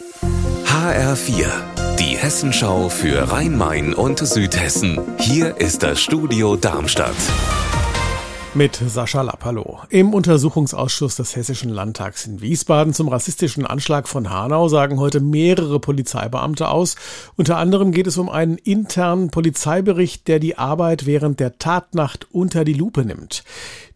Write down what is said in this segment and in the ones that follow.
HR4, die Hessenschau für Rhein-Main und Südhessen. Hier ist das Studio Darmstadt. Mit Sascha Lapp, hallo. Im Untersuchungsausschuss des Hessischen Landtags in Wiesbaden zum rassistischen Anschlag von Hanau sagen heute mehrere Polizeibeamte aus. Unter anderem geht es um einen internen Polizeibericht, der die Arbeit während der Tatnacht unter die Lupe nimmt.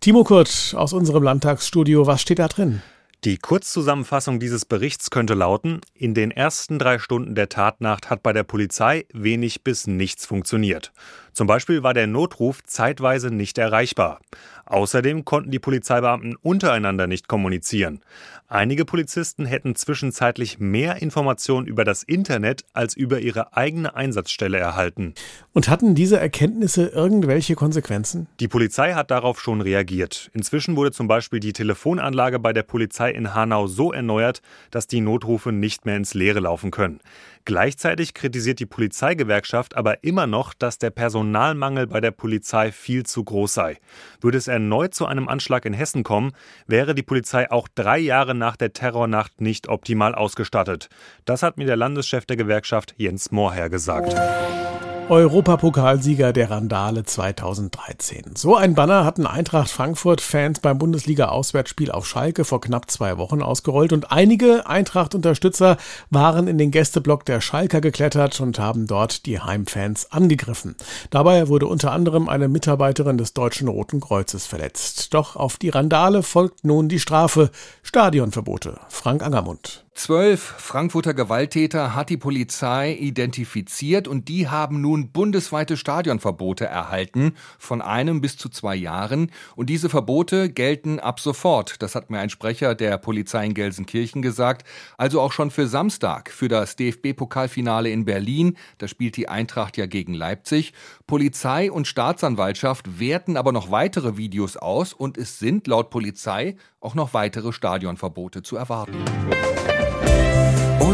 Timo Kurt aus unserem Landtagsstudio, was steht da drin? Die Kurzzusammenfassung dieses Berichts könnte lauten, in den ersten drei Stunden der Tatnacht hat bei der Polizei wenig bis nichts funktioniert. Zum Beispiel war der Notruf zeitweise nicht erreichbar. Außerdem konnten die Polizeibeamten untereinander nicht kommunizieren. Einige Polizisten hätten zwischenzeitlich mehr Informationen über das Internet als über ihre eigene Einsatzstelle erhalten. Und hatten diese Erkenntnisse irgendwelche Konsequenzen? Die Polizei hat darauf schon reagiert. Inzwischen wurde zum Beispiel die Telefonanlage bei der Polizei in Hanau so erneuert, dass die Notrufe nicht mehr ins Leere laufen können. Gleichzeitig kritisiert die Polizeigewerkschaft aber immer noch, dass der Personalmangel bei der Polizei viel zu groß sei. Würde es erneut zu einem Anschlag in Hessen kommen, wäre die Polizei auch drei Jahre nach der Terrornacht nicht optimal ausgestattet. Das hat mir der Landeschef der Gewerkschaft Jens Mohrherr gesagt. Europapokalsieger der Randale 2013. So ein Banner hatten Eintracht Frankfurt-Fans beim Bundesliga-Auswärtsspiel auf Schalke vor knapp zwei Wochen ausgerollt und einige Eintracht-Unterstützer waren in den Gästeblock der Schalker geklettert und haben dort die Heimfans angegriffen. Dabei wurde unter anderem eine Mitarbeiterin des Deutschen Roten Kreuzes verletzt. Doch auf die Randale folgt nun die Strafe Stadionverbote. Frank Angermund. Zwölf Frankfurter Gewalttäter hat die Polizei identifiziert und die haben nun bundesweite Stadionverbote erhalten, von einem bis zu zwei Jahren. Und diese Verbote gelten ab sofort. Das hat mir ein Sprecher der Polizei in Gelsenkirchen gesagt. Also auch schon für Samstag, für das DFB-Pokalfinale in Berlin. Da spielt die Eintracht ja gegen Leipzig. Polizei und Staatsanwaltschaft werten aber noch weitere Videos aus und es sind laut Polizei auch noch weitere Stadionverbote zu erwarten.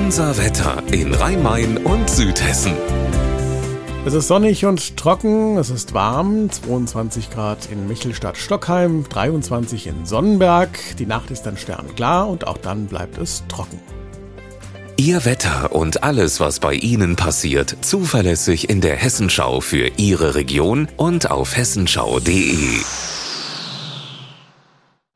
Unser Wetter in Rhein-Main und Südhessen. Es ist sonnig und trocken, es ist warm, 22 Grad in Michelstadt-Stockheim, 23 in Sonnenberg. Die Nacht ist dann sternklar und auch dann bleibt es trocken. Ihr Wetter und alles, was bei Ihnen passiert, zuverlässig in der Hessenschau für Ihre Region und auf hessenschau.de.